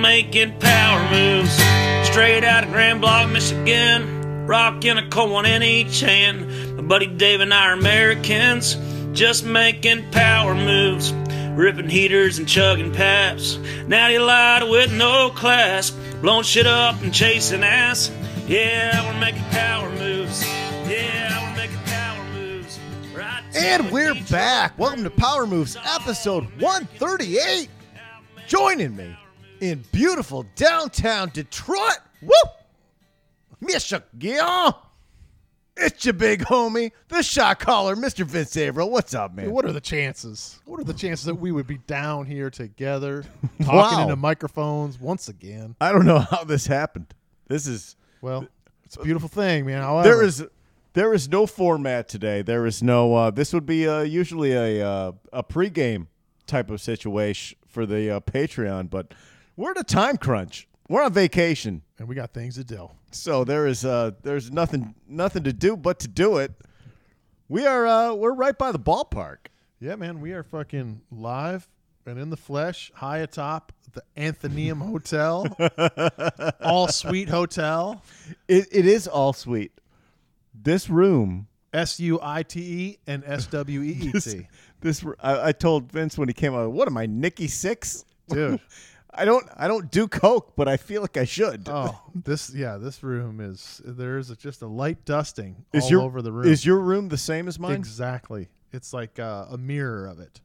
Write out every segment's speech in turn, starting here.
making power moves. Straight out of Grand Blanc, Michigan, rocking a one in each hand. My buddy Dave and I are Americans, just making power moves. Ripping heaters and chugging paps. Natty light with no class. Blowing shit up and chasing ass. Yeah, we're making power moves. Yeah, we're making power moves. Right And we're back. Welcome to Power Moves, episode 138. Joining me in beautiful downtown Detroit. Woo! Michigan. It's your big homie, the shot caller, Mr. Vince Averill. What's up, man? What are the chances? What are the chances that we would be down here together, talking Wow. into microphones once again? I don't know how this happened. This is Well, it's a beautiful thing, man. However, there is there is no format today. There is no. Uh, this would be uh, usually a uh, a pregame type of situation for the uh, Patreon, but we're at a time crunch. We're on vacation, and we got things to do. so there is uh, there's nothing nothing to do but to do it. We are uh, we're right by the ballpark. Yeah, man, we are fucking live and in the flesh, high atop the Anthonyum Hotel, all suite hotel, It, it is all sweet. This room S U I T E and S W E E this, this I, I told Vince when he came out, what am I, Nikki Sixx? Dude. I don't I don't do coke, but I feel like I should. Oh, this yeah, this room is there is just a light dusting is all your over the room. Is your room the same as mine? exactly? It's like uh, a mirror of it.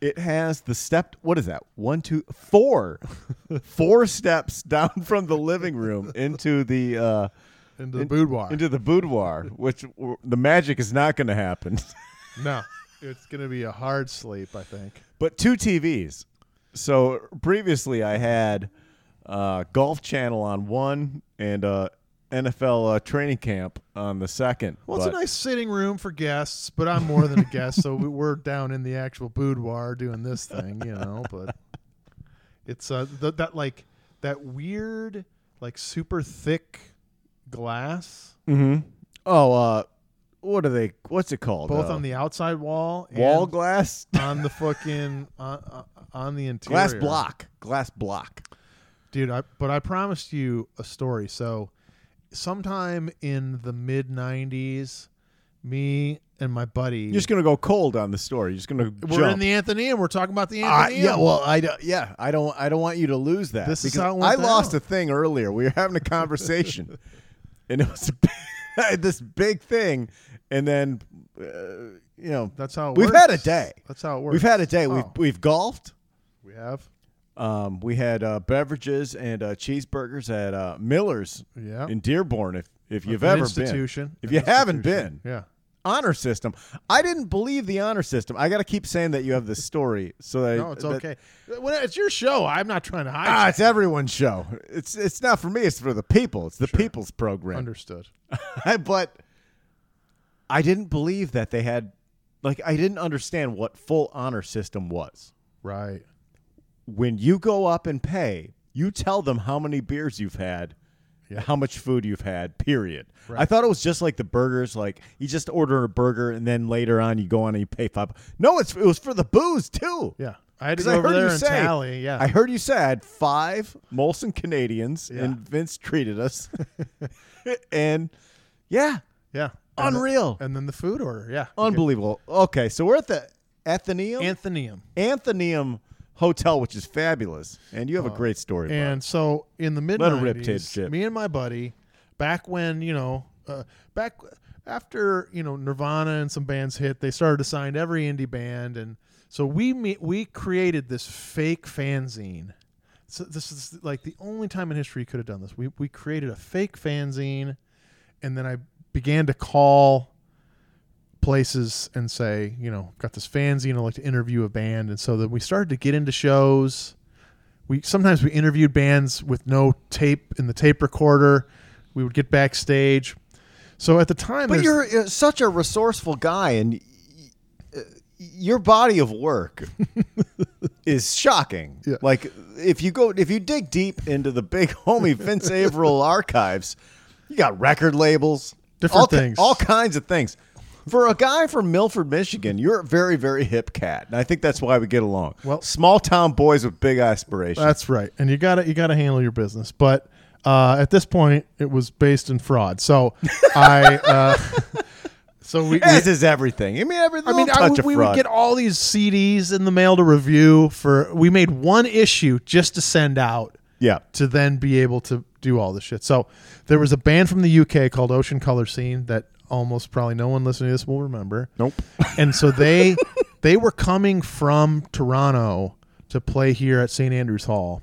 it has the step. What is that? One, two, four, four steps down from the living room into the uh, Into the in- boudoir. into the boudoir, which w- the magic is not going to happen. no, it's gonna be a hard sleep, I think. but two TVs. So previously, I had uh, Golf Channel on one and uh, NFL uh, training camp on the second. Well, it's but- a nice sitting room for guests, but I'm more than a guest, so we- we're down in the actual boudoir doing this thing, you know. But it's uh th- that like that weird, like super thick glass, Mhm. Oh, uh, what are they? What's it called? both Uh, on the outside wall, wall and glass, on the fucking on, uh, on the interior glass block, glass block. dude. I, but I promised you a story. So, sometime in the mid '90s, me and my buddy, You're just gonna go cold on the story. You're just gonna we're jump. in the Anthony, and We're talking about the Uh, yeah, well, I don't, yeah, I don't, I don't want you to lose that. This is how I lost a thing earlier. We were having a conversation, and it was this big thing, and then, uh, you know, That's how it we've works. had a day. That's how it works. We've had a day. We've Oh. we've golfed. We have. Um, we had uh, beverages and uh, cheeseburgers at uh, Miller's Yeah. in Dearborn. If if you've ever institution. been, if An you haven't been, Yeah. honor system. I didn't believe the honor system. I got to keep saying that you have this story so that No, it's that- okay. When it's your show, I'm not trying to hide. Ah, it's everyone's show. It's it's not for me. It's for the people. It's the people's program. Understood. but I didn't believe that they had, like, I didn't understand what full honor system was. Right. When you go up and pay, you tell them how many beers you've had, Yeah. how much food you've had. Period. Right. I thought it was just like the burgers. Like you just order a burger and then later on you go on and you pay five. No, it's it was for the booze too. Yeah. I had to go over heard there you and say- tally. Yeah. I heard you say I had five Molson Canadians, Yeah. and Vince treated us. and yeah, yeah. And the- unreal, And then the food order. Yeah. unbelievable. Okay, so we're at the Athenaeum Anthonyum. Anthonyum Hotel, which is fabulous, and you have a great story. And so in the mid Let it rip, Ted 90s, Chip. me and my buddy, back when, you know, uh, back after, you know, Nirvana and some bands hit, they started to sign every indie band. And so we me- we created this fake fanzine. So this is like the only time in history you could have done this. We, we created a fake fanzine and then I began to call places and say, you know, got this fanzine. I'd like to interview a band, and so that we started to get into shows. We sometimes we interviewed bands with no tape in the tape recorder. We would get backstage. So at the time, But you're uh, such a resourceful guy, and y- y- your body of work is shocking. Yeah. Like if you go if you dig deep into the big homie Vince Averill archives, you got record labels, Different all ki- things. all kinds of things. For a guy from Milford, Michigan, you're a very, very hip cat, and I think that's why we get along. Well- small town boys with big aspirations. That's right, and you got to you got to handle your business. But uh, at this point, it was based in fraud. So I, uh, so we, we is everything. I mean, everything. I mean, touch of we would get all these CDs in the mail to review. For we made one issue just to send out yeah. to then be able to do all this shit. So there was a band from the UK called Ocean Colour Scene that almost probably no one listening to this will remember. Nope. And so they they were coming from Toronto to play here at St Andrews Hall.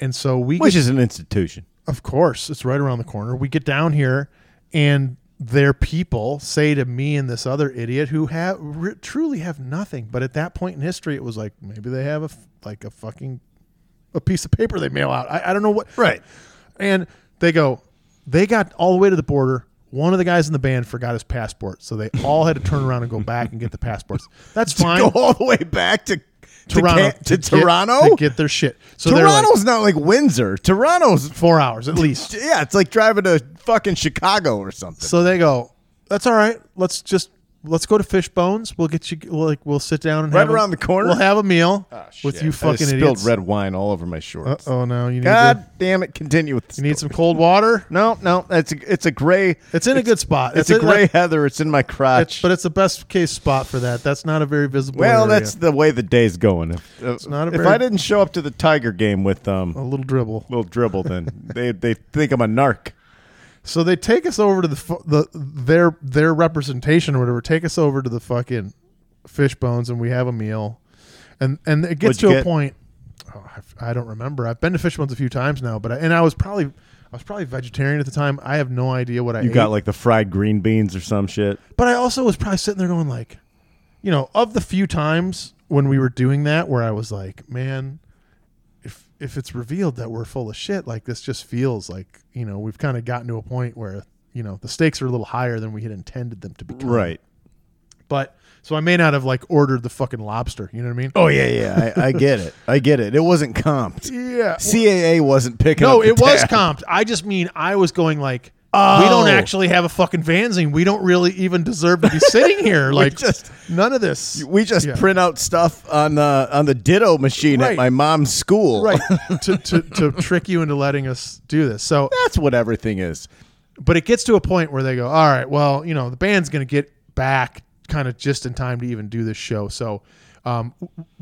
And so we Which get- is an institution. of course, it's right around the corner. We get down here, and their people say to me and this other idiot who have re- truly have nothing. But at that point in history, it was like maybe they have a f- like a fucking a piece of paper they mail out. I, I don't know what. Right. And they go, they got all the way to the border. One of the guys in the band forgot his passport, so they all had to turn around and go back and get the passports. That's fine. Go all the way back to Toronto to, to get- Toronto. to get their shit. So they're like, Toronto's not like Windsor. Toronto's four hours at least. yeah, it's like driving to fucking Chicago or something. So they go, "That's all right. Let's just let's go to Fishbone's. We'll get you like we'll sit down and Right have a- around the corner? We'll have a meal Ah, with you I fucking idiots." spilled red wine all over my shorts. Oh no, you need God to, damn it! Continue with you need some cold water. No, no, it's a, it's a gray. It's in a good spot. It's, a gray like, heather. It's in my crotch. it's- but it's the best case spot for that. That's not a very visible. well, area. that's the way the day's going. If, if, not a if I didn't show up to the Tiger game with um a little dribble. little dribble, then they they think I'm a narc. So they take us over to the fu- the their their representation or whatever. Take us over to the fucking fish bones, and we have a meal, and and it gets What'd you to a get? point. Oh, I, I don't remember. I've been to fish bones a few times now, but I, and I was probably I was probably vegetarian at the time. I have no idea what I You ate. got like the fried green beans or some shit. but I also was probably sitting there going like, you know, of the few times when we were doing that, where I was like, man, if it's revealed that we're full of shit, like this just feels like you know we've kind of gotten to a point where you know the stakes are a little higher than we had intended them to become. Right. But so I may not have like ordered the fucking lobster. You know what I mean? Oh yeah, yeah. I, I get it. I get it. It wasn't comped. Yeah. CAA wasn't picking. no, it was comped. I just mean I was going like. Oh. We don't actually have a fucking fanzine. We don't really even deserve to be sitting here. Like just- none of this. We just Yeah. print out stuff on the on the Ditto machine Right. at my mom's school. right to, to, to trick you into letting us do this so That's what everything is. but it gets to a point where they go all right well you know the band's going to get back kind of just in time to even do this show so um,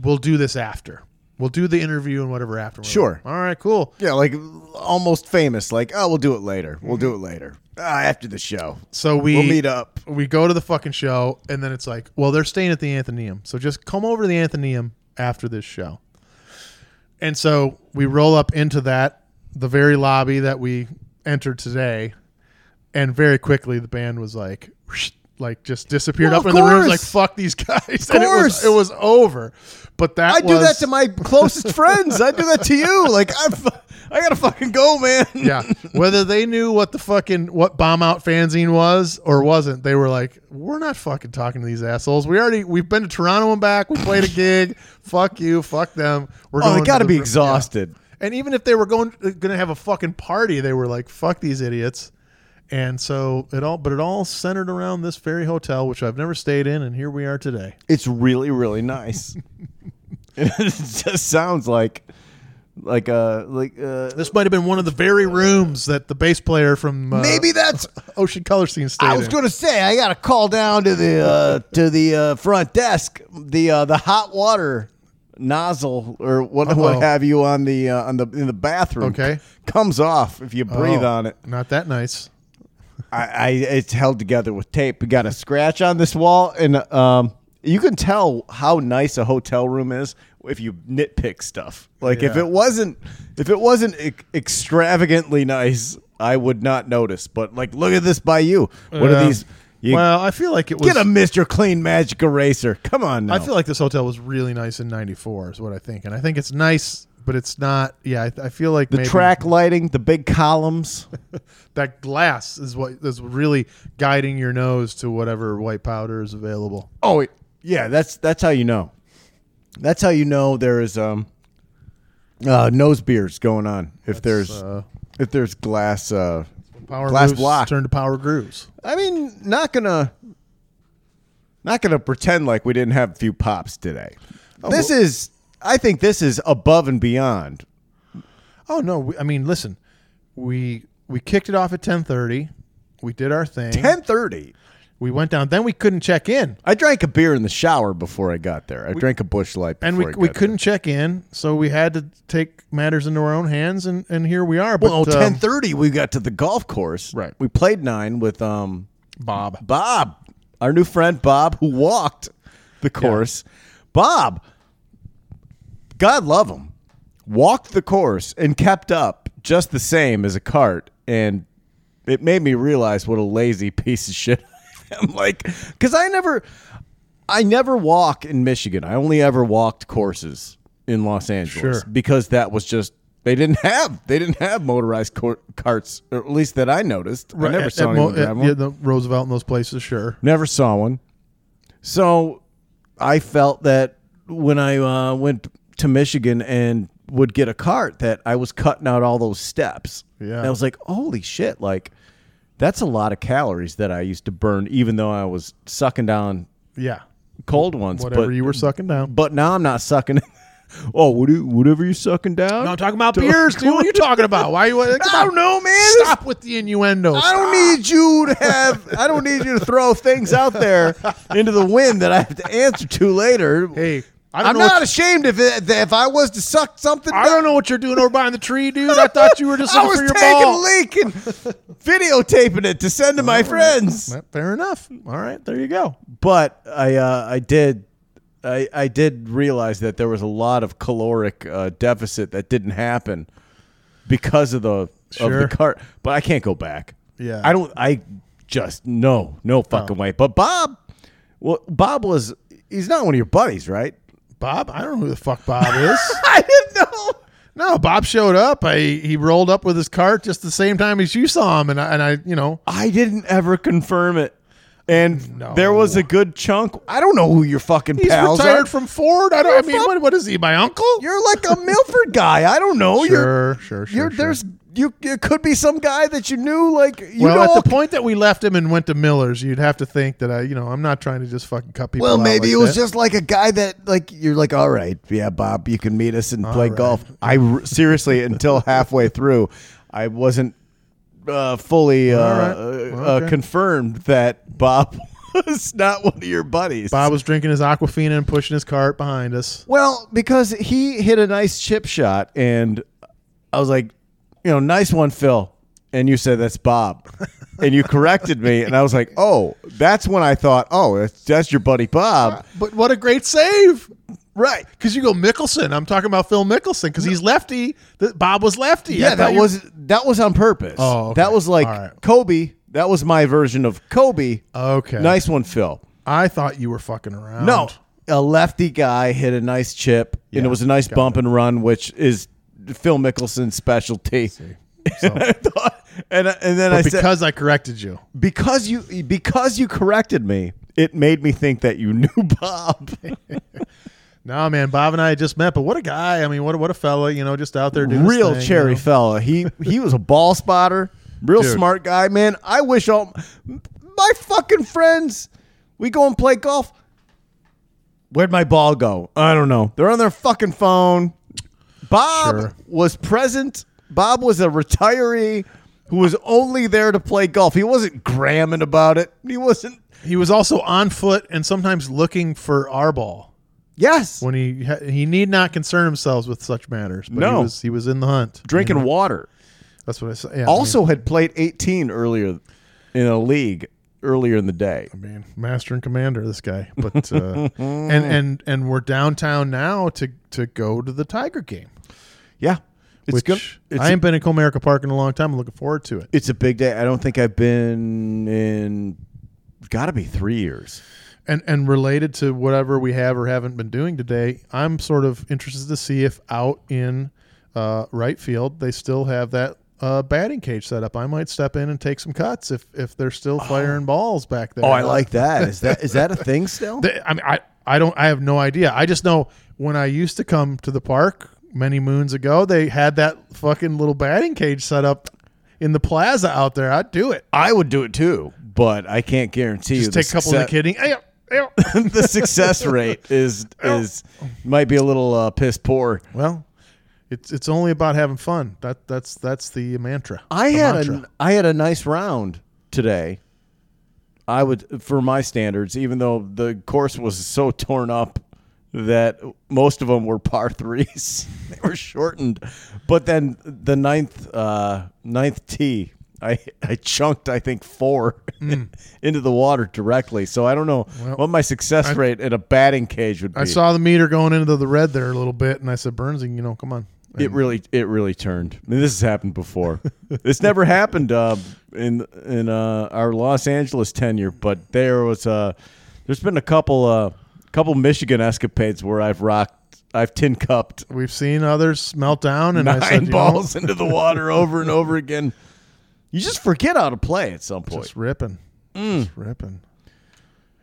we'll do this after we'll do the interview and whatever after Sure. all right cool Yeah, like almost famous. Like, oh, we'll do it later. We'll do it later. Ah, after the show. so we We'll meet up. we go to the fucking show and then it's like well they're staying at the Athenaeum so just come over to the Athenaeum after this show and so we roll up into that the very lobby that we entered today and very quickly the band was like whoosh, like just disappeared Well, up of in the room like fuck these guys. And it was it was over. But that I do that to my closest friends. I do that to you. Like, I'm, I gotta fucking go, man. yeah. Whether they knew what the fucking what bomb out fanzine was or wasn't they were like we're not fucking talking to these assholes. We already we've been to toronto and back. We played a gig. Fuck you. Fuck them. We're Oh, they gotta be yeah. exhausted. and even if they were going going to have a fucking party they were like fuck these idiots and so it all but it all centered around this very hotel which i've never stayed in and here we are today It's really, really nice. it just sounds like, like uh, like uh, this might have been one of the very rooms that the bass player from uh, maybe that's. ocean color scene stayed I was in. going to say I got to call down to the uh, to the uh, front desk, the uh, the hot water nozzle or what Uh-oh. what have you on the uh, on the in the bathroom. Okay. comes off if you breathe Oh, on it. not that nice I, I it's held together with tape. We got a scratch on this wall, and um, you can tell how nice a hotel room is if you nitpick stuff. Like if Yeah. it wasn't if it wasn't e- extravagantly nice, I would not notice. But like, look at this by you. What Yeah. are these? You well i feel like it was get a Mister Clean Magic Eraser. Come on now. I feel like this hotel was really nice in '94, is what I think, and I think it's nice, but it's not. Yeah, I, I feel like the maybe track lighting, the big columns. that glass is what is really guiding your nose to whatever white powder is available. oh, it- yeah. That's that's how you know. That's how you know there is um uh, nose beers going on. If there's uh, if there's glass. Uh, power Glass block. turn to power grooves. I mean, not gonna not gonna pretend like we didn't have a few pops today. this is. I think this is above and beyond. Oh no! We, I mean, listen, we we kicked it off at ten thirty. We did our thing. Ten thirty. We went down. Then we couldn't check in, I drank a beer in the shower before I got there. I drank a Busch Light, and we we couldn't check in, so we had to take matters into our own hands, and and here we are. But Well, um, ten thirty, we got to the golf course. Right. We played nine with um Bob. Bob, our new friend Bob, who walked the course. Bob, God love him, walked the course and kept up just the same as a cart, and it made me realize what a lazy piece of shit I am. Like, because I never, I never walk in Michigan. I only ever walked courses in Los Angeles Sure. because that was just. They didn't have they didn't have motorized cor- carts, or at least that I noticed. I never At- saw at anyone at- one. yeah, the Roosevelt and those places. Sure. Never saw one. So I felt that when I uh, went to Michigan and would get a cart, that I was cutting out all those steps. Yeah. And I was like, holy shit! Like that's a lot of calories that I used to burn, even though I was sucking down Yeah. cold ones. Whatever but, you were sucking down. But now I'm not sucking. oh, what do, whatever you're sucking down. No, I'm talking about beers, dude. What are you talking about? Why are you? Come I on. don't know, man. Stop with the innuendos. I don't need you to have. I don't need you to throw things out there into the wind that I have to answer to later. Hey, I'm not ashamed if it, if I was to suck something. I don't know what you're doing over behind the tree, dude. I thought you were just I was for your taking ball. a leak and videotaping it to send to my friends. Fair enough. All right, there you go. But I uh, I did. I, I did realize that there was a lot of caloric uh, deficit that didn't happen because of the of the cart. But I can't go back. Yeah. I don't. I just no no fucking way. But Bob, well, Bob was. He's not one of your buddies, right? Bob, I don't know who the fuck Bob is. I didn't know. no, Bob showed up. I he rolled up with his cart just the same time as you saw him, and I and I, you know, I didn't ever confirm it. And No. there was a good chunk. I don't know who your fucking he's pals retired are. from Ford. I don't. I mean, what, what is he? My uncle? You're like a Milford guy. I don't know. Sure, you're, sure, sure, You're, sure. There's you. It could be some guy that you knew. Like you well, know. at the point that we left him and went to Miller's, you'd have to think that I, you know, I'm not trying to just fucking cut people. well, maybe like it was that. just like a guy that like you're like, all right, yeah, Bob, you can meet us and play right. golf. i seriously until halfway through, I wasn't uh, fully uh, All right. uh, confirmed that Bob was not one of your buddies. Bob was drinking his Aquafina and pushing his cart behind us. Well, because he hit a nice chip shot, and I was like, you know, nice one, Phil. And you said that's Bob, and you corrected me, and I was like, oh, that's when I thought, oh, that's, that's your buddy Bob, But what a great save! right? Because you go Mickelson. I'm talking about Phil Mickelson because he's lefty. Bob was lefty. I Yeah, thought that you- was that was on purpose. Oh, okay. that was like All right. Kobe. That was my version of Kobe. okay. Nice one, Phil. I thought you were fucking around. No, a lefty guy hit a nice chip, and it was a nice bump and run, which is Phil Mickelson's specialty. So, and, I thought, and, and then I but said, because I corrected you. because you because you corrected me, it made me think that you knew Bob. No, man, Bob and I just met, but what a guy! I mean, what a, what a fella, you know, just out there doing real thing, cherry you know? fella. He he was a ball spotter, real Dude. smart guy, man. I wish all my fucking friends we go and play golf. Where'd my ball go? I don't know. They're on their fucking phone. Bob Sure. was present. Bob was a retiree who was only there to play golf. He wasn't gramming about it. He wasn't. He was also on foot and sometimes looking for our ball Yes, when he ha- he need not concern himself with such matters. But No. he was he was in the hunt, drinking you know? water. That's what I said. Yeah, Also, had played 18 earlier in a league earlier in the day. I mean, master and commander, this guy. But uh, and and and we're downtown now to to go to the Tiger game, Yeah, it's which good. It's, I ain't been in Comerica Park in a long time. I'm looking forward to it. it's a big day. I don't think I've been in. Got to be three years. And and related to whatever we have or haven't been doing today, I'm sort of interested to see if out in uh, right field they still have that uh, batting cage set up. I might step in and take some cuts if if they're still firing balls back there. Oh, I like that. Is that is that a thing still? They- I mean, I I don't. I have no idea. I just know when I used to come to the park many moons ago, they had that fucking little batting cage set up in the plaza out there. I'd do it. I would do it too, but I can't guarantee you Just the take a couple of the kidding. The success rate is is might be a little uh, piss poor. Well, it's it's only about having fun. That that's that's the mantra. I The had mantra. a I had a nice round today. I would for my standards, even though the course was so torn up that most of them were par threes. they were shortened, but then the ninth uh, ninth tee, I I chunked I think four into the water directly. So I don't know. Well, what my success I- rate at a batting cage would be. I saw the meter going into the red there a little bit, and I said, "Burnsy, you know, come on." It really, it really turned. I mean, this has happened before. this never happened uh, in in uh, our Los Angeles tenure, but there was uh, there's been a couple uh, couple Michigan escapades where I've rocked, I've tin cupped We've seen others melt down, and nine I said, you balls into the water over and over again. You just forget how to play at some point. just ripping, Mm. just ripping.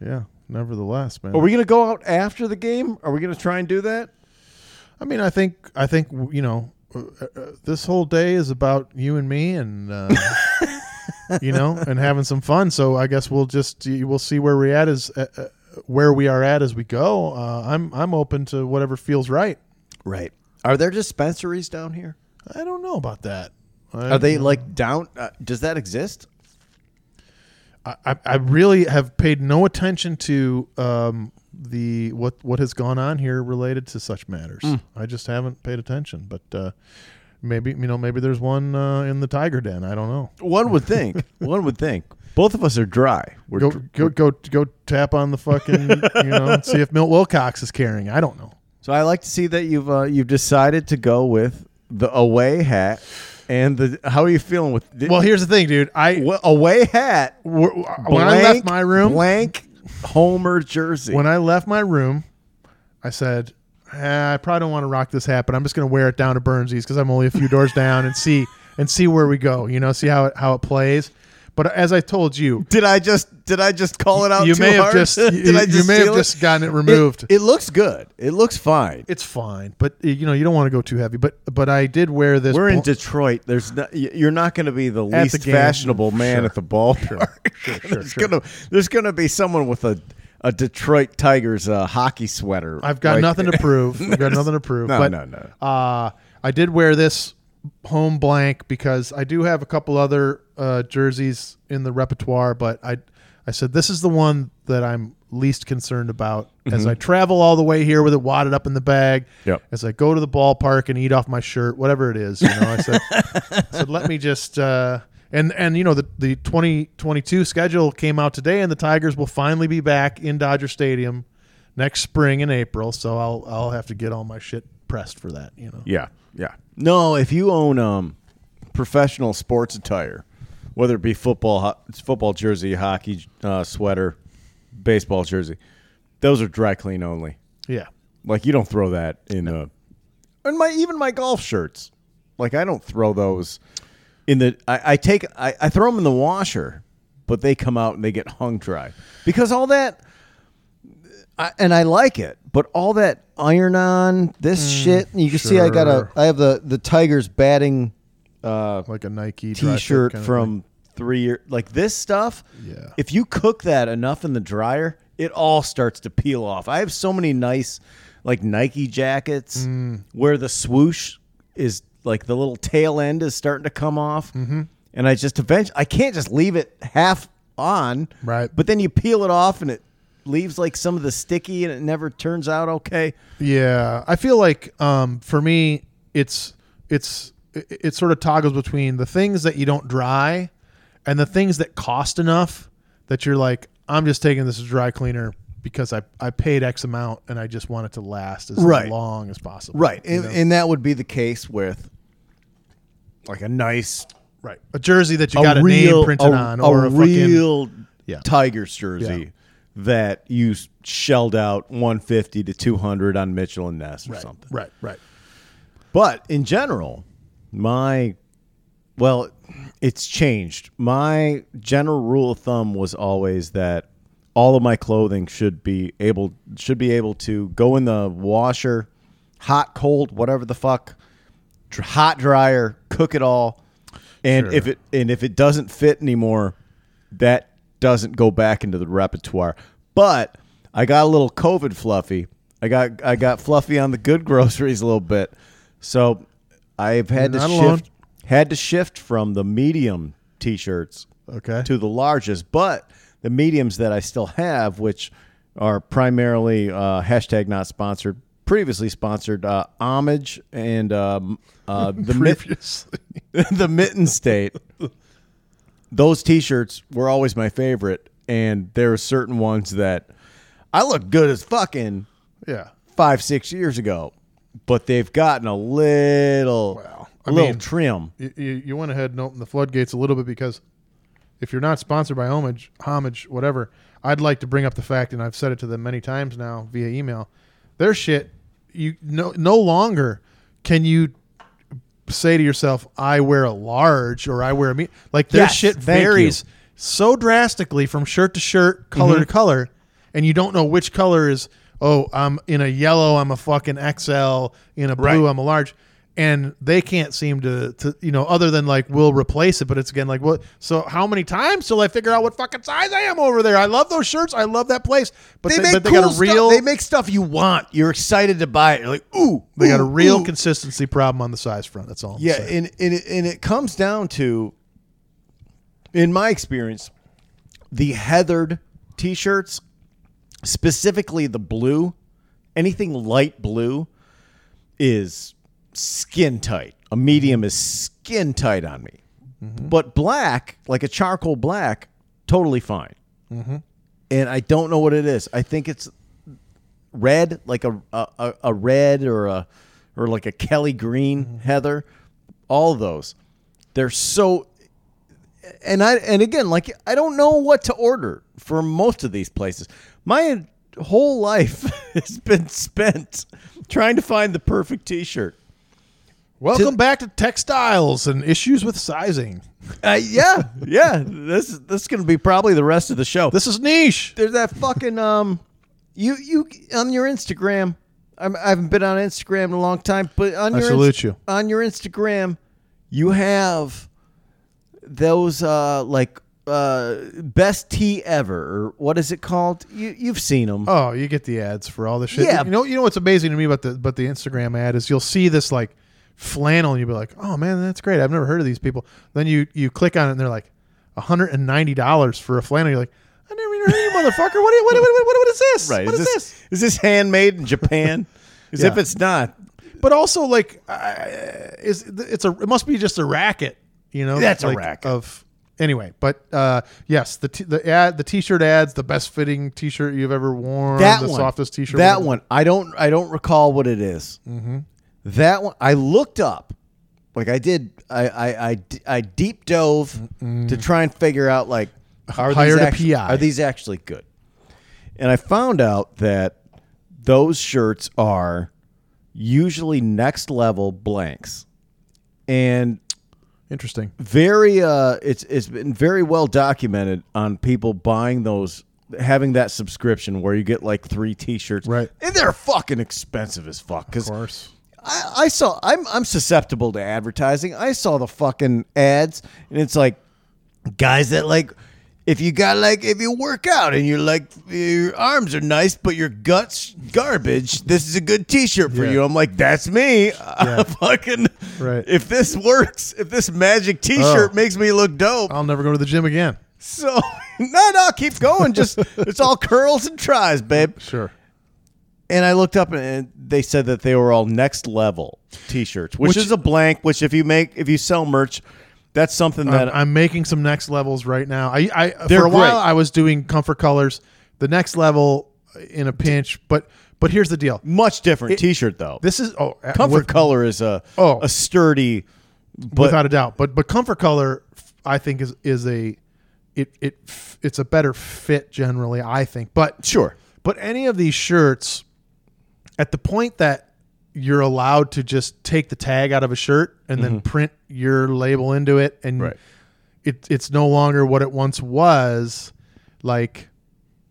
Yeah. Nevertheless, man. Are we going to go out after the game? Are we going to try and do that? I mean, I think I think you know, uh, uh, this whole day is about you and me, and uh, you know, and having some fun. So I guess we'll just we'll see where we're at as uh, uh, where we are at as we go. Uh, I'm I'm open to whatever feels right. Right. Are there dispensaries down here? I don't know about that. I, Are they like down? Uh, does that exist? I, I- really have paid no attention to um, the what what has gone on here related to such matters. Hmm. I just haven't paid attention, but uh, maybe you know maybe there's one uh, in the Tiger Den. I don't know. One would think. one would think. Both of us are dry. We're Go dr- go go go tap on the fucking you know see if Milt Wilcox is carrying. I don't know. so I like to see that you've uh, you've decided to go with the away hat and the. How are you feeling with? The, Well, here's the thing, dude. I Wha- away hat. w- when I left my room blank Homer jersey. when I left my room, I said, "Ah, I probably don't want to rock this hat, but I'm just going to wear it down to Burnsies because I'm only a few doors down and see and see where we go. You know, see how it how it plays. But as I told you, did I just did I just call it out? you too may have hard? just you, did I you may have it? just gotten it removed. It, it looks good. It looks fine. it's fine, but uh, you know you don't want to go too heavy. But but I did wear this. We're in Detroit. There's no, you're not going to be the At least the fashionable man Sure. at the ballpark. sure, there's sure. gonna there's gonna be someone with a a Detroit Tigers uh, hockey sweater. I've got Like- nothing to prove. I've got nothing to prove. No, but, no, no. Uh, I did wear this home blank because I do have a couple other uh, jerseys in the repertoire, but I I said this is the one that I'm least concerned about as I travel all the way here with it wadded up in the bag. Mm-hmm. Yep. As I go to the ballpark and eat off my shirt, whatever it is, you know, I said, I said let me just. Uh, and, and you know the the 2022 schedule came out today and the Tigers will finally be back in Dodger Stadium next spring in April so I'll I'll have to get all my shit pressed for that you know Yeah, yeah. No, if you own um professional sports attire, whether it be football ho- football jersey, hockey uh, sweater, baseball jersey, those are dry clean only. yeah Like you don't throw that in uh and my even my golf shirts. Like I don't throw those in the I, I take I, I throw them in the washer, but they come out and they get hung dry. Because all that I, and I like it, but all that iron on this shit, you can see I got a I have the the Tigers batting uh like a Nike t-shirt kind of from 3 year like this stuff. Yeah. If you cook that enough in the dryer, it all starts to peel off. I have so many nice like Nike jackets Mm. where the swoosh is like the little tail end is starting to come off. Mm-hmm. And I just eventually I can't just leave it half on. Right. But then you peel it off and it leaves like some of the sticky and it never turns out okay. Yeah, I feel like um, for me, it's it's it, it sort of toggles between the things that you don't dry and the things that cost enough that you're like, I'm just taking this as dry cleaner because I, I paid X amount and I just want it to last as Right. long as possible. Right. And, know? and that would be the case with like a nice right. A jersey that you got a, name printed on or a, fucking real Yeah. Tigers jersey. That you shelled out 150 to 200 on Mitchell and Ness or right, something. right, right. But in general, my well, it's changed. My general rule of thumb was always that all of my clothing should be able should be able to go in the washer, hot, cold, whatever the fuck, hot dryer, cook it all, and Sure. if it and if it doesn't fit anymore, that doesn't go back into the repertoire. But I got a little COVID fluffy. I got I got fluffy on the good groceries a little bit, so I've had You're to not alone. shift had to shift from the medium t-shirts Okay. to the largest, but the mediums that I still have, which are primarily uh, hashtag not sponsored, previously sponsored, uh, homage and um, uh, the mit- Previously. the mitten state. Those T-shirts were always my favorite, and there are certain ones that I look good as fucking yeah. five six years ago, but they've gotten a little, Well, a I little mean- trim. You, you, you went ahead and opened the floodgates a little bit because if you're not sponsored by homage, homage, whatever, I'd like to bring up the fact, and I've said it to them many times now via email. Their shit, you no no longer can you say to yourself, "I wear a large" or "I wear a me." Like their Yes, shit varies so drastically from shirt to shirt, color Mm-hmm. to color, and you don't know which color is. Oh, I'm in a yellow. I'm a fucking XL. In a blue, Right. I'm a large. And they can't seem to, to, you know, other than like we'll replace it. But it's again like, what? So how many times till I figure out what fucking size I am over there? I love those shirts. I love that place. But they, but they got a real, Stuff. They make stuff you want. You're excited to buy it. You're like, ooh, they got a real ooh. consistency problem on the size front. That's all. I'm Yeah, saying. and and it, and it comes down to, in my experience, the heathered T-shirts, specifically the blue, anything light blue, is skin tight. A medium is skin tight on me, mm-hmm. but black, like a charcoal black, totally fine. Mm-hmm. And I don't know what it is. I think it's red, like a a, a- red or a or like a Kelly green mm-hmm. heather. All those, they're so. And I and again, like I don't know what to order for most of these places. My whole life has been spent trying to find the perfect T-shirt. Welcome back to textiles and issues with sizing. Uh, yeah, yeah. This is this is gonna be probably the rest of the show. This is niche. there's that fucking um you you on your Instagram. I'm, I haven't been on Instagram in a long time, but on I your salute you. on your Instagram, you have those uh like uh best tea ever or what is it called? You you've seen them. Oh, you get the ads for all the shit. Yeah. You know, you know what's amazing to me about the but the Instagram ad is you'll see this like flannel and you'd be like, oh man, that's great. I've never heard of these people. Then you you click on it and they're like hundred and ninety dollars for a flannel. You're like, I never even heard of you, motherfucker. What, what, what, what, what, is this? right. What is is this, this? is this handmade in Japan? As Yeah. if it's not. But also like, uh, is it's a it must be just a racket, you know? That's a racket. of. Anyway, but uh, yes, the t- the ad the t-shirt ads, the best fitting t-shirt you've ever worn, that the one, softest t-shirt. That one, I don't, I don't recall what it is. Mm-hmm. That one, I looked up, like I did, I, I, I, I deep dove to try and figure out, like, are Hired these a PI. are these actually good? And I found out that those shirts are usually next level blanks, and Interesting. very uh it's it's been very well documented on people buying those having that subscription where you get like three t-shirts Right. and they're fucking expensive as fuck Of because course. I, I saw I'm I'm susceptible to advertising i saw the fucking ads and it's like guys that like if you got like if you work out and you're like your arms are nice but your guts garbage this is a good t-shirt for Yeah. you i'm like that's me Yeah. fucking Right. if this works if this magic t-shirt Oh. makes me look dope I'll never go to the gym again. so no no keep going just it's all curls and tries babe Sure. And I looked up and they said that they were all next level t-shirts, which, Which- is a blank. Which if you make if you sell merch, that's something that I'm, I'm making some next levels right now. I, I for a while great. I was doing comfort colors, the next level in a pinch, but but here's the deal. much different It- t-shirt though. This is oh uh, Comfort with- color is a Oh. a sturdy, but without a doubt. But but comfort color, I think is is a it it it's a better fit generally. I think, but sure. but any of these shirts, at the point that you're allowed to just take the tag out of a shirt and then print your label into it, and Right. it it's no longer what it once was. Like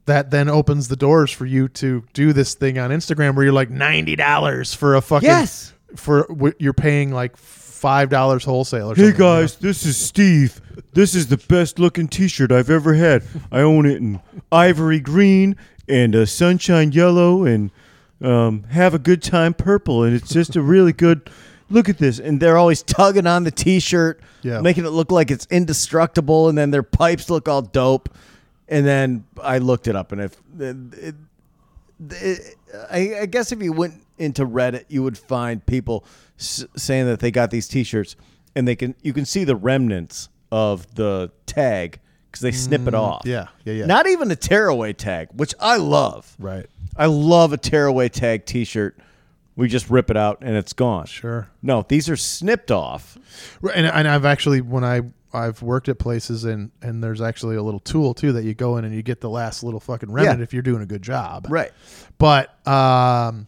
that then opens the doors for you to do this thing on Instagram where you're like ninety dollars for a fucking Yes. for what you're paying like five dollars wholesale. Or something, you know? this is Steve. This is the best looking T-shirt I've ever had. I own it in ivory green and uh, sunshine yellow and um, have a good time purple, and it's just a really good. Look at this, and they're always tugging on the T-shirt, Yeah. making it look like it's indestructible, and then their pipes look all dope. And then I looked it up, and if it, it, I, I guess if you went into Reddit, you would find people s- saying that they got these T-shirts, and they can you can see the remnants of the tag because they snip it off. Mm, yeah, yeah, yeah. Not even a tearaway tag, which I love. right. I love a tearaway tag T-shirt. We just rip it out and it's gone. Sure. No, these are snipped off. Right, And, and I've actually when I I've worked at places and and there's actually a little tool too that you go in and you get the last little fucking remnant Yeah. if you're doing a good job. Right. But um,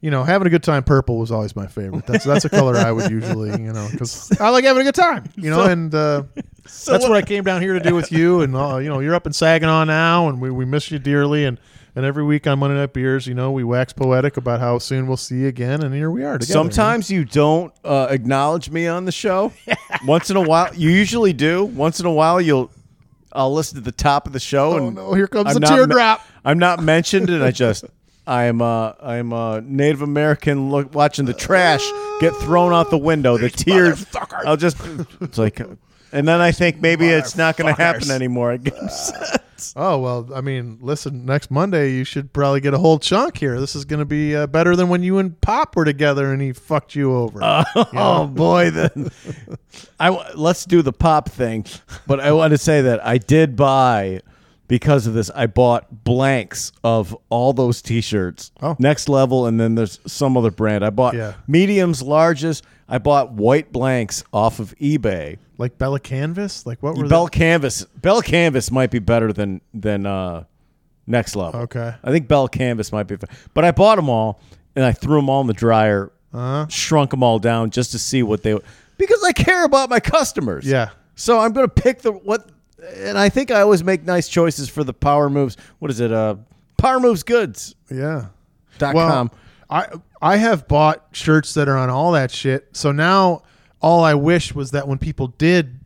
you know, having a good time purple was always my favorite. That's that's a color I would usually you know because I like having a good time. You know, and uh, that's what I came down here to do with you. And uh, you know, you're up in Saginaw now, and we we miss you dearly. And and every week on Monday Night Beers, you know, we wax poetic about how soon we'll see you again, and here we are together. Sometimes you don't uh, acknowledge me on the show. Once in a while, you usually do. Once in a while, you'll I'll listen to the top of the show. Oh, and no, here comes I'm the not me- teardrop. I'm not mentioned, and I just I am a I am a Native American look, watching the trash get thrown out the window. The tears. I'll just it's like, and then I think maybe it's not going to happen anymore. Oh well, I mean, listen. Next Monday, you should probably get a whole chunk here. This is going to be uh, better than when you and Pop were together and he fucked you over. Oh boy, then I w- let's do the pop thing. But I want to say that I did buy because of this. I bought blanks of all those T-shirts. Oh. next level, and then there's some other brand. I bought Yeah. mediums, larges. I bought white blanks off of eBay. like Bella Canvas. Like what were Bell? Canvas. Bell Canvas might be better than than uh, next level. Okay. I think Bell Canvas might be, but I bought them all and I threw them all in the dryer, Uh-huh. shrunk them all down just to see what they because I care about my customers. Yeah. So I'm going to pick the what, and I think I always make nice choices for the Power Moves. What is it? Uh, Power Moves Goods. Yeah. Dot Well, com. I I have bought shirts that are on all that shit. So now all I wish was that when people did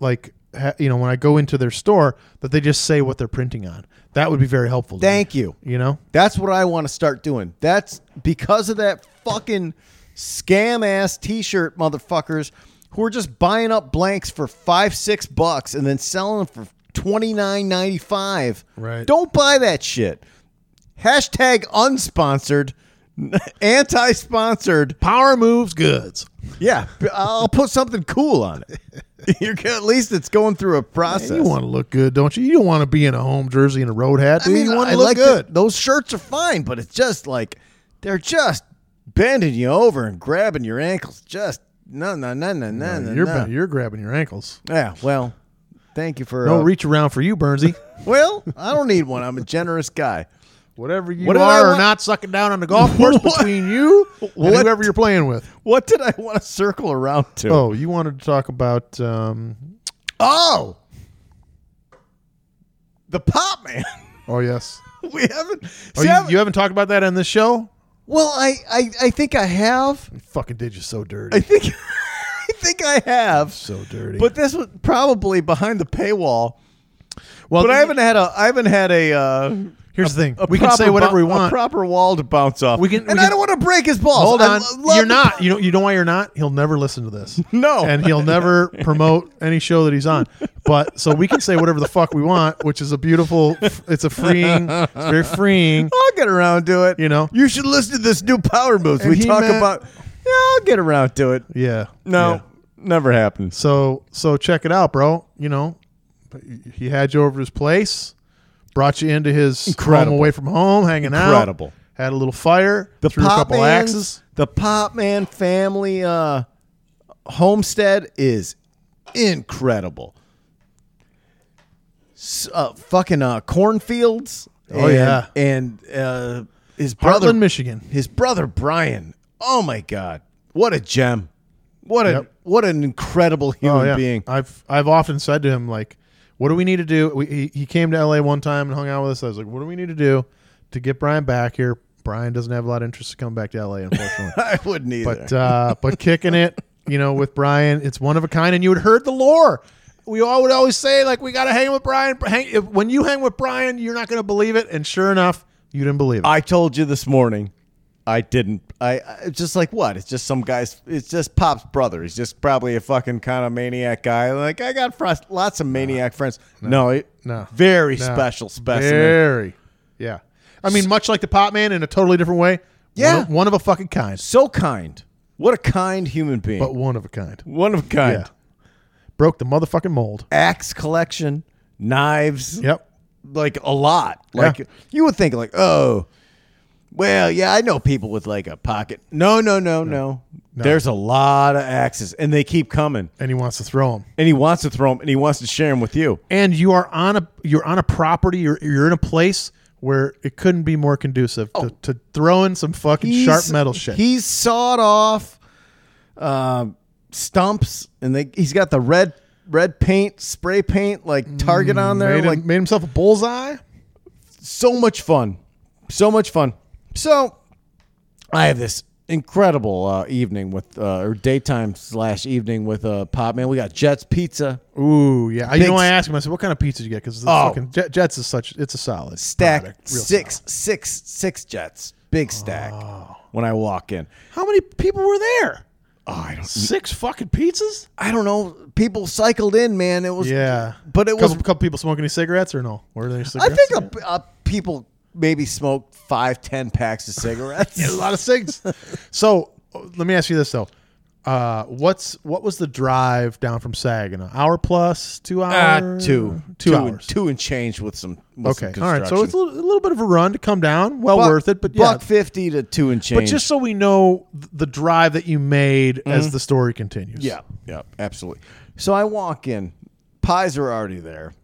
like ha, you know when I go into their store that they just say what they're printing on. That would be very helpful. to me, Thank you. You know. That's what I want to start doing. That's because of that fucking scam ass t shirt motherfuckers who are just buying up blanks for five, six bucks and then selling them for twenty nine ninety five. Right. Don't buy that shit. Hashtag unsponsored, anti sponsored. Power moves goods. Yeah, I'll put something cool on it. You're at least it's going through a process. You want to look good, don't you? You don't want to be in a home jersey and a road hat. I mean, you want I to look like good. the- those shirts are fine, but it's just like they're just bending you over and grabbing your ankles. Just no, no, no, no, no, no. you're no. you're grabbing your ankles. yeah. Well, thank you for. No uh, reach around for you, Burnsy. well, I don't need one. I'm a generous guy. Whatever you What are or not sucking down on the golf course between you and What? whoever you're playing with. What did I want to circle around to? Oh, you wanted to talk about um, Oh! the pop man. Oh yes. we haven't. Oh, see, I you, haven't- you haven't talked about that on this show? Well, I, I, I think I have. You fucking did you so dirty. I think, I think I have. so dirty. But this was probably behind the paywall. well, but I haven't had a I haven't had a uh, Here's the thing. a We can say whatever we bou- a want. proper wall to bounce off. We can- and we I can- don't want to break his balls. Hold on. You're not. You know. You know why you're not. He'll never listen to this. No. and he'll never promote any show that he's on. But so we can say whatever the fuck we want, which is a beautiful. It's a freeing. It's very freeing. I'll get around to it. You know. you should listen to this new power moves. And we talk meant- about. Yeah, I'll get around to it. Yeah. No, Yeah. never happened. So so check it out, bro. You know, he had you over his place, brought you into his Incredible. home away from home, hanging out. Incredible. Had a little fire. The threw a pop couple Man's- axes. The pop man family uh, homestead is incredible. S- uh, fucking uh, cornfields. Oh, and- yeah. and uh, his brother Heartland, Michigan. his brother Brian. Oh my God, what a gem! What a Yep. what an incredible human oh yeah. being. I've I've often said to him like, what do we need to do? We, he, he came to LA one time and hung out with us. I was like, what do we need to do to get Brian back here? Brian doesn't have a lot of interest to come back to LA, unfortunately. I wouldn't either. but uh, but kicking it, you know, with Brian, it's one of a kind, and you had heard the lore. We all would always say like we got to hang with Brian. Hang, if, when you hang with Brian, you're not going to believe it, and sure enough, you didn't believe it. I told you this morning. I didn't. I, I just like what? It's just some guy's. It's just Pop's brother. He's just probably a fucking kind of maniac guy. Like I got fr- lots of maniac friends. No, it, no. very No. special specimen. Very, yeah. I mean, much like the Pop Man in a totally different way. Yeah. one of, one of a fucking kind, So kind. What a kind human being. but one of a kind. One of a kind. Yeah, broke the motherfucking mold. Axe collection, knives. Yep. like a lot. Yeah. Like you would think, like, oh, well, yeah, I know people with like a pocket. No, no, no, no. No. There's a lot of axes, and they keep coming. And he wants to throw them. And he wants to throw them, and he wants to share them with you. and you are on a you're on a property you're you're in a place where it couldn't be more conducive to, to throwing some fucking sharp metal shit. He's sawed off um, stumps, and they, he's got the red red paint, spray paint, like target on there. made, him- like made himself a bullseye. so much fun, so much fun. So I have this incredible uh, evening with uh, or daytime slash evening with uh, Pop Man. We got Jets Pizza Ooh, yeah. You Big know, I asked him. I said, "What kind of pizza did you get?" Because Oh. fucking Jet, Jets is such. It's a solid stack product, real six solid. six six Jets big stack Oh. when I walk in. How many people were there? Oh, I don't Six fucking pizzas. I don't know. People cycled in, man. It was Yeah, but it couple, was. couple people smoking any cigarettes or no? Were there any I cigarettes? think a, a people maybe smoked five ten packs of cigarettes. Yeah, a lot of cigs. so uh, let me ask you this though. Uh, what's what was the drive down from Saginaw? Hour plus, two Uh, hours, two, two, and- hours. two and change with some. With okay, some all right. So it's a little, a little bit of a run to come down. Well Buck- worth it, but yeah. buck fifty to two and change. But just so we know the drive that you made as the story continues. Mm-hmm. yeah, yeah, absolutely. So I walk in, pies are already there.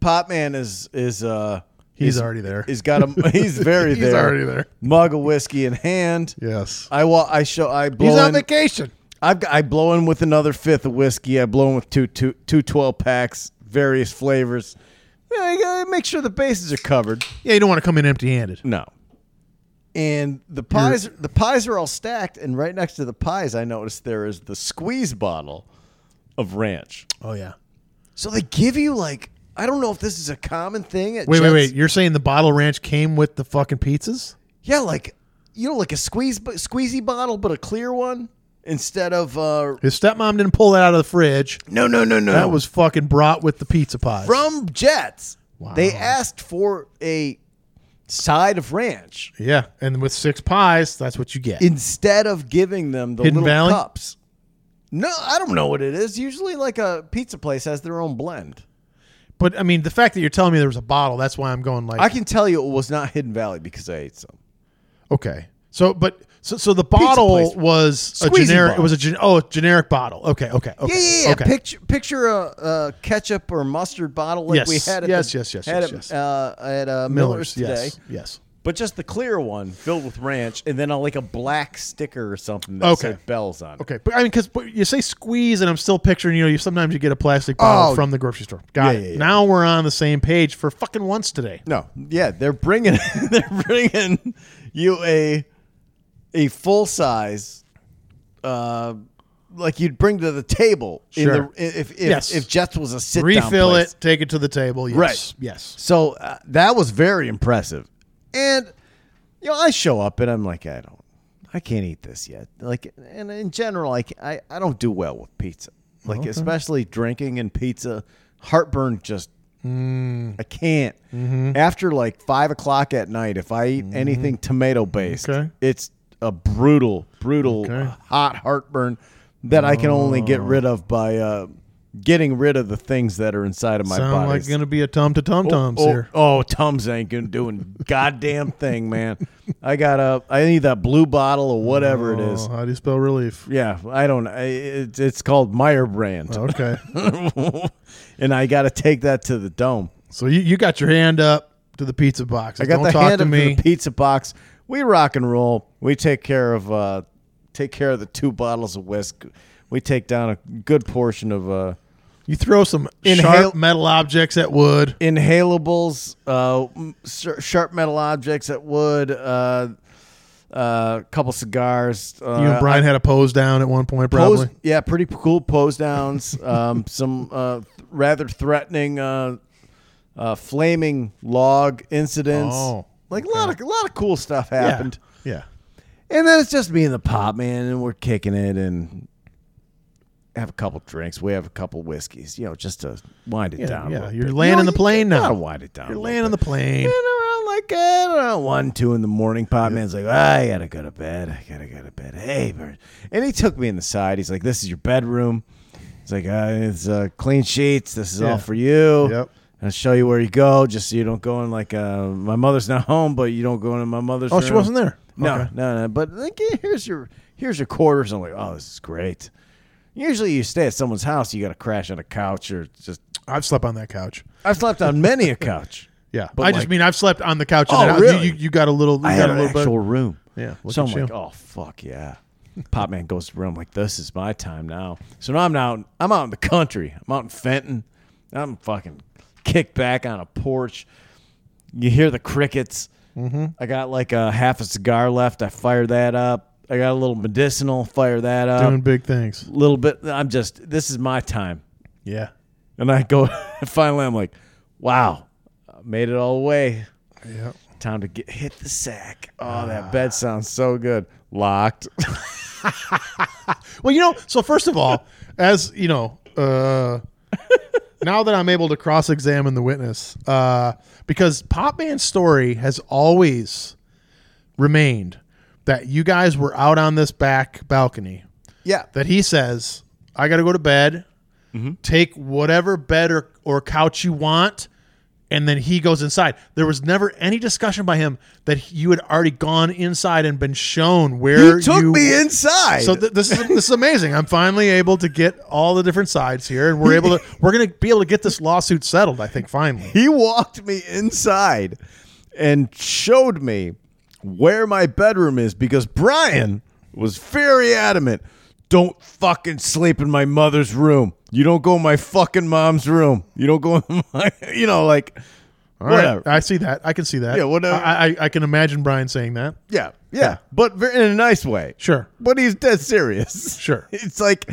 Pop Man is is uh He's already there. He's got a he's very He's there. already there. Mug of whiskey in hand. Yes. I wa- I show I blow He's on in, vacation. I've got, I blow in with another fifth of whiskey. I blow in with two two two twelve packs, various flavors. Yeah, you gotta make sure the bases are covered. Yeah, you don't want to come in empty-handed. No. And the pies the pies are all stacked, and right next to the pies, I noticed there is the squeeze bottle of ranch. Oh yeah. So they give you like I don't know if this is a common thing at Wait, wait, Jets. wait. You're saying the bottle ranch came with the fucking pizzas? Yeah, like you know, like a squeeze squeezy bottle, but a clear one instead of uh His stepmom didn't pull that out of the fridge. no no no no That was fucking brought with the pizza pies. from Jets. Wow. They asked for a side of ranch yeah, and with six pies, that's what you get. instead of giving them the Hidden little Valley? cups. No, I don't know what it is. Usually, like a pizza place has their own blend. But I mean, the fact that you're telling me there was a bottle, that's why I'm going like, I can tell you it was not Hidden Valley because I ate some. okay. So, but so so the bottle place. was a Squeezy generic. bottle. It was a gen, oh a generic bottle. Okay, okay, okay. Yeah, yeah, yeah. Okay. Picture, picture a, a ketchup or mustard bottle like Yes, we had at yes, the, yes, yes, had yes, at, yes. Uh, at uh, Miller's, today. Yes, yes. But just the clear one filled with ranch, and then a, like a black sticker or something that Okay. said bells on it. Okay, but I mean, because you say squeeze, and I'm still picturing. You know, you sometimes you get a plastic bottle Oh. from the grocery store. Got Yeah, it. yeah, yeah. Now we're on the same page for fucking once today. No, yeah, they're bringing they're bringing you a a full size, uh, like you'd bring to the table. Sure. In the, if if, Yes. if Jets was a sit Refill place. it, take it to the table. Yes. Right. Yes. So uh, that was very impressive. And you know, I show up and I'm like, I don't, I can't eat this yet. Like, and in general, like, I, I don't do well with pizza. Like, especially drinking and pizza, heartburn just. Mm. I can't. Mm-hmm. After like five o'clock at night, if I eat mm-hmm. anything tomato based, Okay. it's a brutal, brutal, Okay. hot heartburn that I can only get oh. rid of by uh, getting rid of the things that are inside of my Sound body. like going to be a tum to tum tums oh, here. Oh, Tums ain't gonna doing goddamn thing, man. I got a. I need that blue bottle or whatever it is. Oh, how do you spell relief? Yeah, I don't. I, it's it's called Meijer brand, Okay. and I got to take that to the dome. so you, you got your hand up to the pizza box. I got Don't the talk hand to up me. to the pizza box. We rock and roll. We take care of uh, take care of the two bottles of whisk. We take down a good portion of uh, You throw some Inhale- sharp metal objects at wood. inhalables, uh, sh- sharp metal objects at wood, uh, uh, couple cigars. Uh, You and Brian had a pose down at one point, pose, probably. yeah, pretty cool pose downs. um, some uh, th- rather threatening, uh, uh, flaming log incidents. Oh, like a lot of a lot of cool stuff happened. Yeah. And then it's just me and the pop man, and we're kicking it and have a couple drinks. We have a couple whiskeys, you know, just to wind it Yeah, down. yeah. You're bit. landing You know, the plane now. Gotta wind it down. You're landing the plane. And around like I don't know, one, two in the morning, pop man's like, I gotta go to bed. I gotta go to bed. Hey, Bert. and he took me in the side. He's like, "This is your bedroom." He's like, uh, "It's uh, clean sheets. This is Yeah. all for you." Yep. I'll show you where you go, just so you don't go in like uh, my mother's not home, but you don't go into my mother's. Oh, she wasn't there. No, Okay. no, no. But like, here's your here's your quarters. I'm like, oh, this is great. Usually, you stay at someone's house, you got to crash on a couch or just. I've slept on that couch. I've slept on many a couch. Yeah, But I just like- mean I've slept on the couch. in Oh, that house. really? You, you, you got a little. You I got had a an little actual bit. room. Yeah, look so at I'm you. like, oh fuck yeah. Pop man goes to the room like this is my time now. So now I'm out. I'm out in the country. I'm out in Fenton. I'm fucking kicked back on a porch. You hear the crickets. Mm-hmm. I got like a half a cigar left. I fire that up. I got a little medicinal. Fire that up. Doing big things. A little bit. I'm just. This is my time. Yeah. And I go. finally, I'm like, wow, I made it all the way. Yeah. Time to get hit the sack. Oh, that bed sounds so good. Locked. Well, you know, so first of all, as you know, uh, now that I'm able to cross-examine the witness, uh, because Pop Man's story has always remained that you guys were out on this back balcony. yeah. That he says, "I got to go to bed. Mm-hmm. Take whatever bed or, or couch you want." And then he goes inside. There was never any discussion by him that you had already gone inside and been shown where He took you me inside. so th- this is this is amazing. I'm finally able to get all the different sides here, and we're able to we're going to be able to get this lawsuit settled. I think finally. he walked me inside and showed me where my bedroom is because Brian was very adamant. Don't fucking sleep in my mother's room. You don't go in my fucking mom's room. You don't go in my, you know, like, All right, whatever. I see that. I can see that. Yeah, whatever. I, I I can imagine Brian saying that. yeah, yeah, but very, in a nice way. Sure, But he's dead serious. Sure. It's like,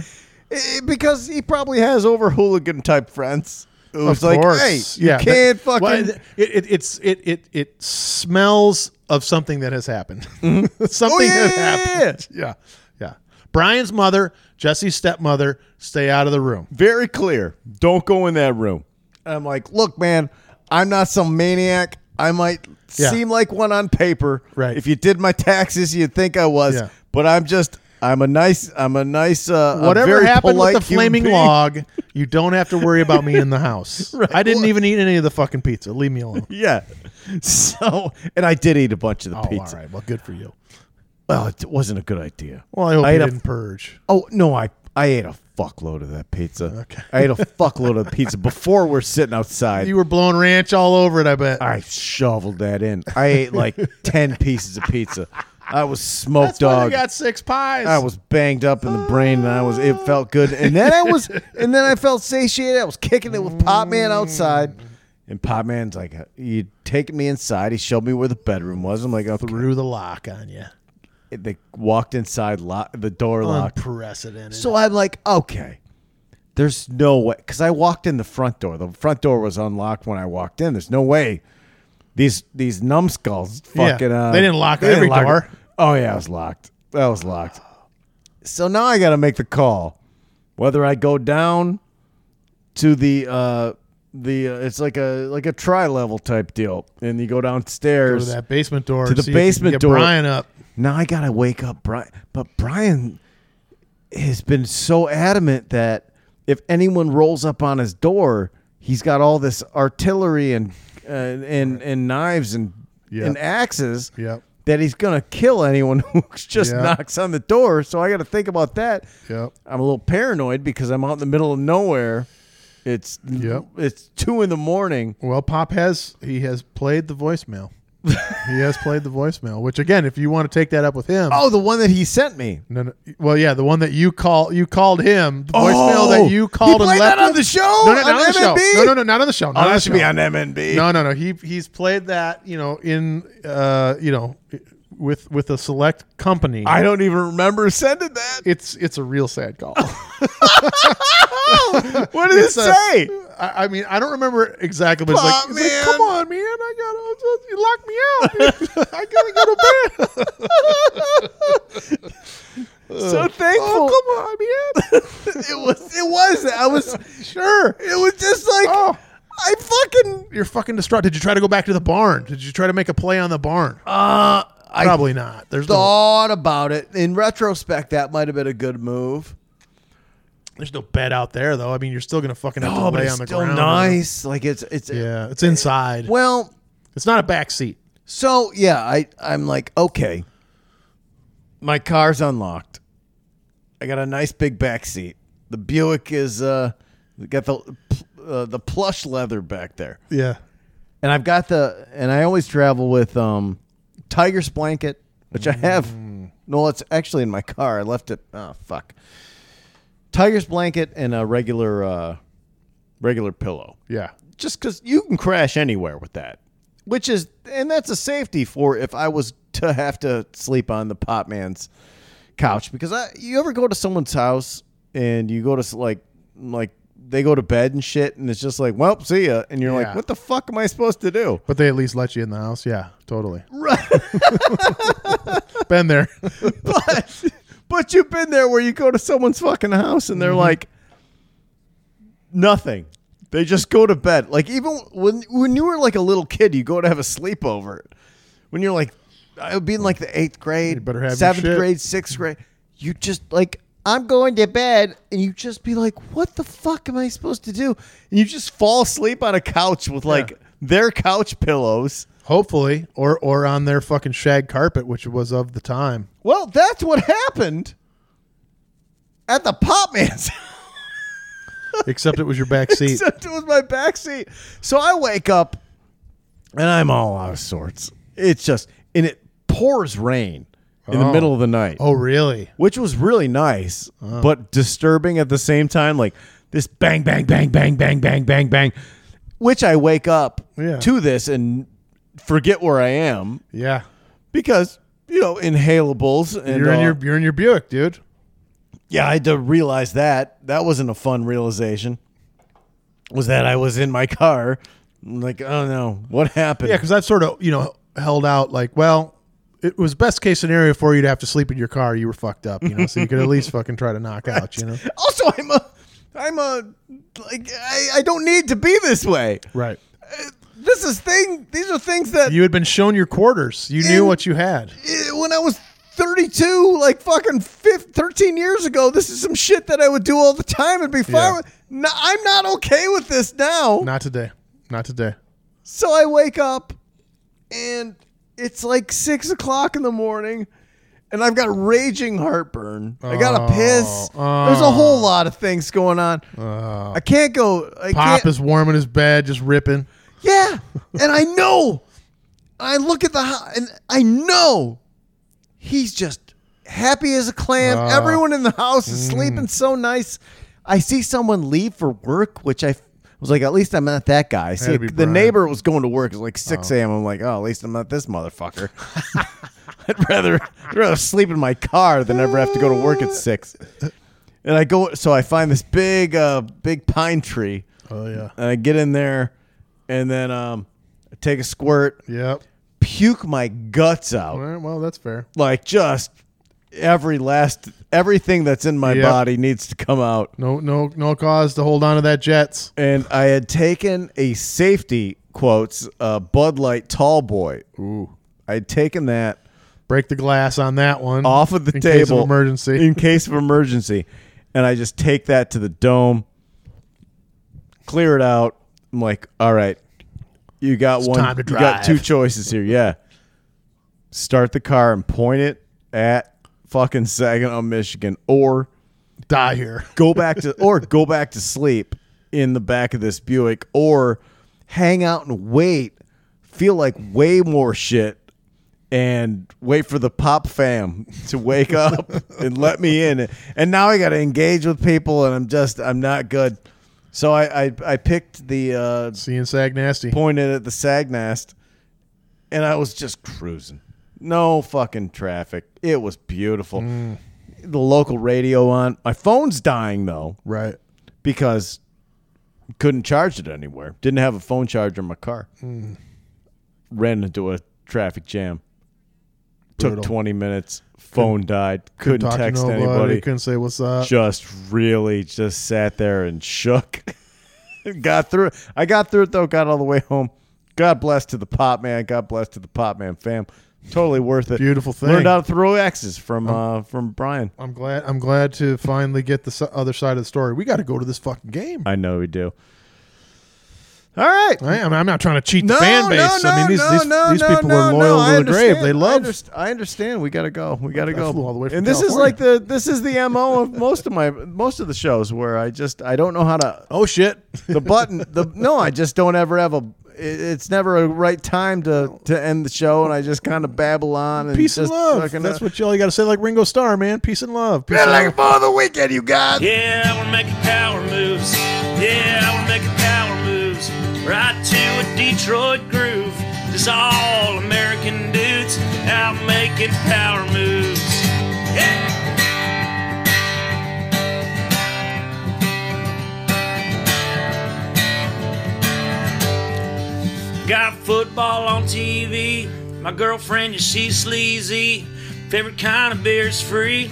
eh, because he probably has over hooligan type friends. It of was like, course. hey, you yeah, can't that- fucking. well, it, it, it's it, it it smells of something that has happened. Mm-hmm. something Oh, yeah, has happened. Yeah, yeah. Brian's mother, Jesse's stepmother, stay out of the room. very clear. Don't go in that room. And I'm like, look, man, I'm not some maniac. I might Yeah. seem like one on paper. Right. If you did my taxes, you'd think I was. Yeah. But I'm just, I'm a nice, I'm a nice, uh, a Whatever very happened with the flaming being. log, you don't have to worry about me in the house. I didn't even eat any of the fucking pizza. Leave me alone. Yeah. So, and I did eat a bunch of the Oh, pizza. all right. Well, good for you. Well, it wasn't a good idea. Well, I hope I you ate a- didn't purge. Oh no, I I ate a fuckload of that pizza. Okay. I ate a fuckload of pizza before we're sitting outside. You were blowing ranch all over it. I bet. I shoveled that in. I ate like ten pieces of pizza. I was smoked That's dog. they got six pies. I was banged up in the brain, and I was. It felt good, and then I was, and then I felt satiated. I was kicking it with Pop Man outside, and Pop Man's like, "You take me inside." He showed me where the bedroom was. I'm like, okay. threw the lock on you. They walked inside, lock, the door locked. Unprecedented. So I'm like, okay, there's no way because I walked in the front door. The front door was unlocked when I walked in. There's no way these these numbskulls Yeah, fucking. Uh, they didn't lock every lock door. it. Oh yeah, it was locked. That was locked. So now I got to make the call whether I go down to the uh the uh, it's like a like a tri level type deal, and you go go downstairs. to that basement door. To the see if you can basement door. Brian up. Now I gotta wake up Brian, but Brian has been so adamant that if anyone rolls up on his door, he's got all this artillery and uh, and and knives and Yep. and axes Yep. that he's gonna kill anyone who just Yeah. knocks on the door. So I got to think about that. Yep. I'm a little paranoid because I'm out in the middle of nowhere. It's Yep. it's two in the morning. Well, Pop has he has played the voicemail. He has played the voicemail. Which again, if you want to take that up with him, Oh, the one that he sent me. no, no, well, yeah, the one that you call you called him, the voicemail Oh, that you called he and played left that on with- the show? No, no, not on the show. MNB? No, no, no, not on the show. Not Oh, on the that should show. be on MNB. No, no, no. He he's played that, you know, in uh, you know, with with a select company. I don't even remember sending that. it's it's a real sad call. What did it It's a- say? I, I mean, I don't remember exactly, but it's like, it's like, come on, man, I gotta, you locked me out. I gotta go to bed. so thankful. Oh, come on, man. it was. It was. I was sure. It was just like Oh. I fucking. You're fucking distraught. Did you try to go back to the barn? Did you try to make a play on the barn? Uh, I Probably not. There's no, thought about it. In retrospect, that might have been a good move. there's no bed out there though. I mean, you're still gonna fucking have Oh, to lay on the still ground. nice. Like it's it's. Yeah, it's inside. Well, It's not a back seat. so yeah, I I'm like okay. My car's unlocked. I got a nice big back seat. The Buick is uh got the uh, the plush leather back there. Yeah. and I've got the and I always travel with um Tiger's blanket, which I have. No, it's actually in my car. I left it. Oh fuck. Tiger's blanket and a regular uh regular pillow. Yeah. Just because you can crash anywhere with that, which is and that's a safety for if I was to have to sleep on the Pop Man's couch because I you ever go to someone's house and you go to s- like like they go to bed and shit and it's just like well see ya and you're Yeah. like what the fuck am I supposed to do But they at least let you in the house. Yeah, totally. Been there. but but you've been there where you go to someone's fucking house and they're Mm-hmm. like nothing. They just go to bed. Like even when when you were like a little kid, you go to have a sleepover. When you're like, I would be in like the eighth grade, You better have your seventh shit. grade, sixth grade. You just like I'm going to bed, and you just be like, what the fuck am I supposed to do? And you just fall asleep on a couch with like Yeah. their couch pillows. Hopefully, or or on their fucking shag carpet, which was of the time. Well, that's what happened at the Pop Man's. Except it was your back seat. Except it was my back seat. So I wake up and I'm all out of sorts. It's just and it pours rain in the Oh. middle of the night, oh, really? which was really nice, oh. but disturbing at the same time. Like this bang, bang, bang, bang, bang, bang, bang, bang. Which I wake up Yeah. to this and forget where I am Yeah. because you know inhalables and You're in your you're in your Buick, dude. Yeah, I had to realize that. That wasn't a fun realization. Was that I was in my car. I'm like, oh no, what happened? Yeah, because I've sort of you know held out like, well, it was best case scenario for you to have to sleep in your car. You were fucked up, you know, so you could at least fucking try to knock out, you know. also, I'm a, I'm a, like, I, I don't need to be this way. Right. This is thing. These are things that You had been shown your quarters. You knew what you had. eh, when I was 32, like fucking 15, 13 years ago, this is some shit that I would do all the time and be fine Yeah. with. No, I'm not okay with this now. Not today. Not today. So I wake up and it's like six o'clock in the morning and I've got raging heartburn. I got to Oh, piss. There's a whole lot of things going on. I can't go. I Pop can't. is warm in his bed, just ripping. yeah. and I know. I look at the house and I know he's just happy as a clam. Ah. Everyone in the house is sleeping so nice. I see someone leave for work, which I was like, at least I'm not that guy. See the Brian. neighbor was going to work. It's like 6 a.m. I'm like, oh, at least I'm not this motherfucker. I'd rather, I'd rather sleep in my car than ever have to go to work at six. And I go, so I find this big, uh, big pine tree, Oh yeah. and I get in there, and then um, I take a squirt, Yep. puke my guts out, All right, well, that's fair. like just every last, everything that's in my Yep. body needs to come out. No, no, no cause to hold on to that Jets. And I had taken a safety quotes, uh, Bud Light Tall Boy. Ooh. I had taken that Break the glass on that one. off of the in table case of emergency. in case of emergency, and I just take that to the dome, clear it out. I'm like, all right, you got one. time to You got drive. two choices here. Yeah, start the car and point it at fucking Saginaw, Michigan, or Die here. go back to or go back to sleep in the back of this Buick, or hang out and wait feel like way more shit and wait for the pop fam to wake up and let me in. And now I got to engage with people, and I'm just I'm not good. So I I, I picked the uh, Seeing Sag Nasty. pointed at the Sagnast, and I was just cruising. No fucking traffic. It was beautiful. The local radio on. My phone's dying though Right. because couldn't charge it anywhere. Didn't have a phone charger in my car. Ran into a traffic jam. Took 20 minutes. Phone died. Couldn't to text nobody, anybody. Couldn't say what's up. Just really just sat there and shook. got through it. I got through it though. Got all the way home. God bless to the pop man. God bless to the pop man fam. Totally worth it. Beautiful thing. Learned how to throw axes from uh, from Brian. I'm glad. I'm glad to finally get the s- other side of the story. We got to go to this fucking game. I know we do. All right. I am, I'm not trying to cheat No, the fan base. no, I mean, these, no, these, no, these no, people no, are no, loyal I to the grave. understand. They I, love. underst- I understand. We gotta go. We gotta I go. flew all the way from and this is California. like the this is the mo of most of my most of the shows where I just I don't know how to oh shit! the button the no I just don't ever have a it's never a right time to to end the show and I just kind of babble on and Peace and love. That's uh, what you all you got to say, like Ringo Starr, man. Peace and love. Peace Been and looking love. for the weekend, you guys. Yeah, we're making power moves. Yeah, we're making power moves. Right to a Detroit groove. Just all American dudes out making power moves. Got football on TV. My girlfriend, she's sleazy. Favorite kind of beer's free.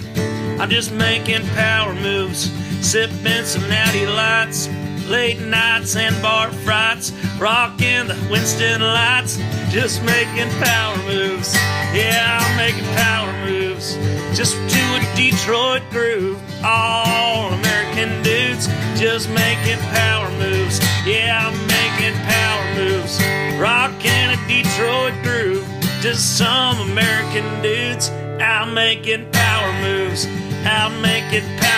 I'm just making power moves, sipping some natty lights, late nights and bar frights, rocking the Winston lights, just making power moves. Yeah, I'm making power moves, just to a Detroit groove. All American dudes, just making power moves. Yeah, I'm making power moves, rocking a Detroit groove. Just some American dudes out making power moves, out making power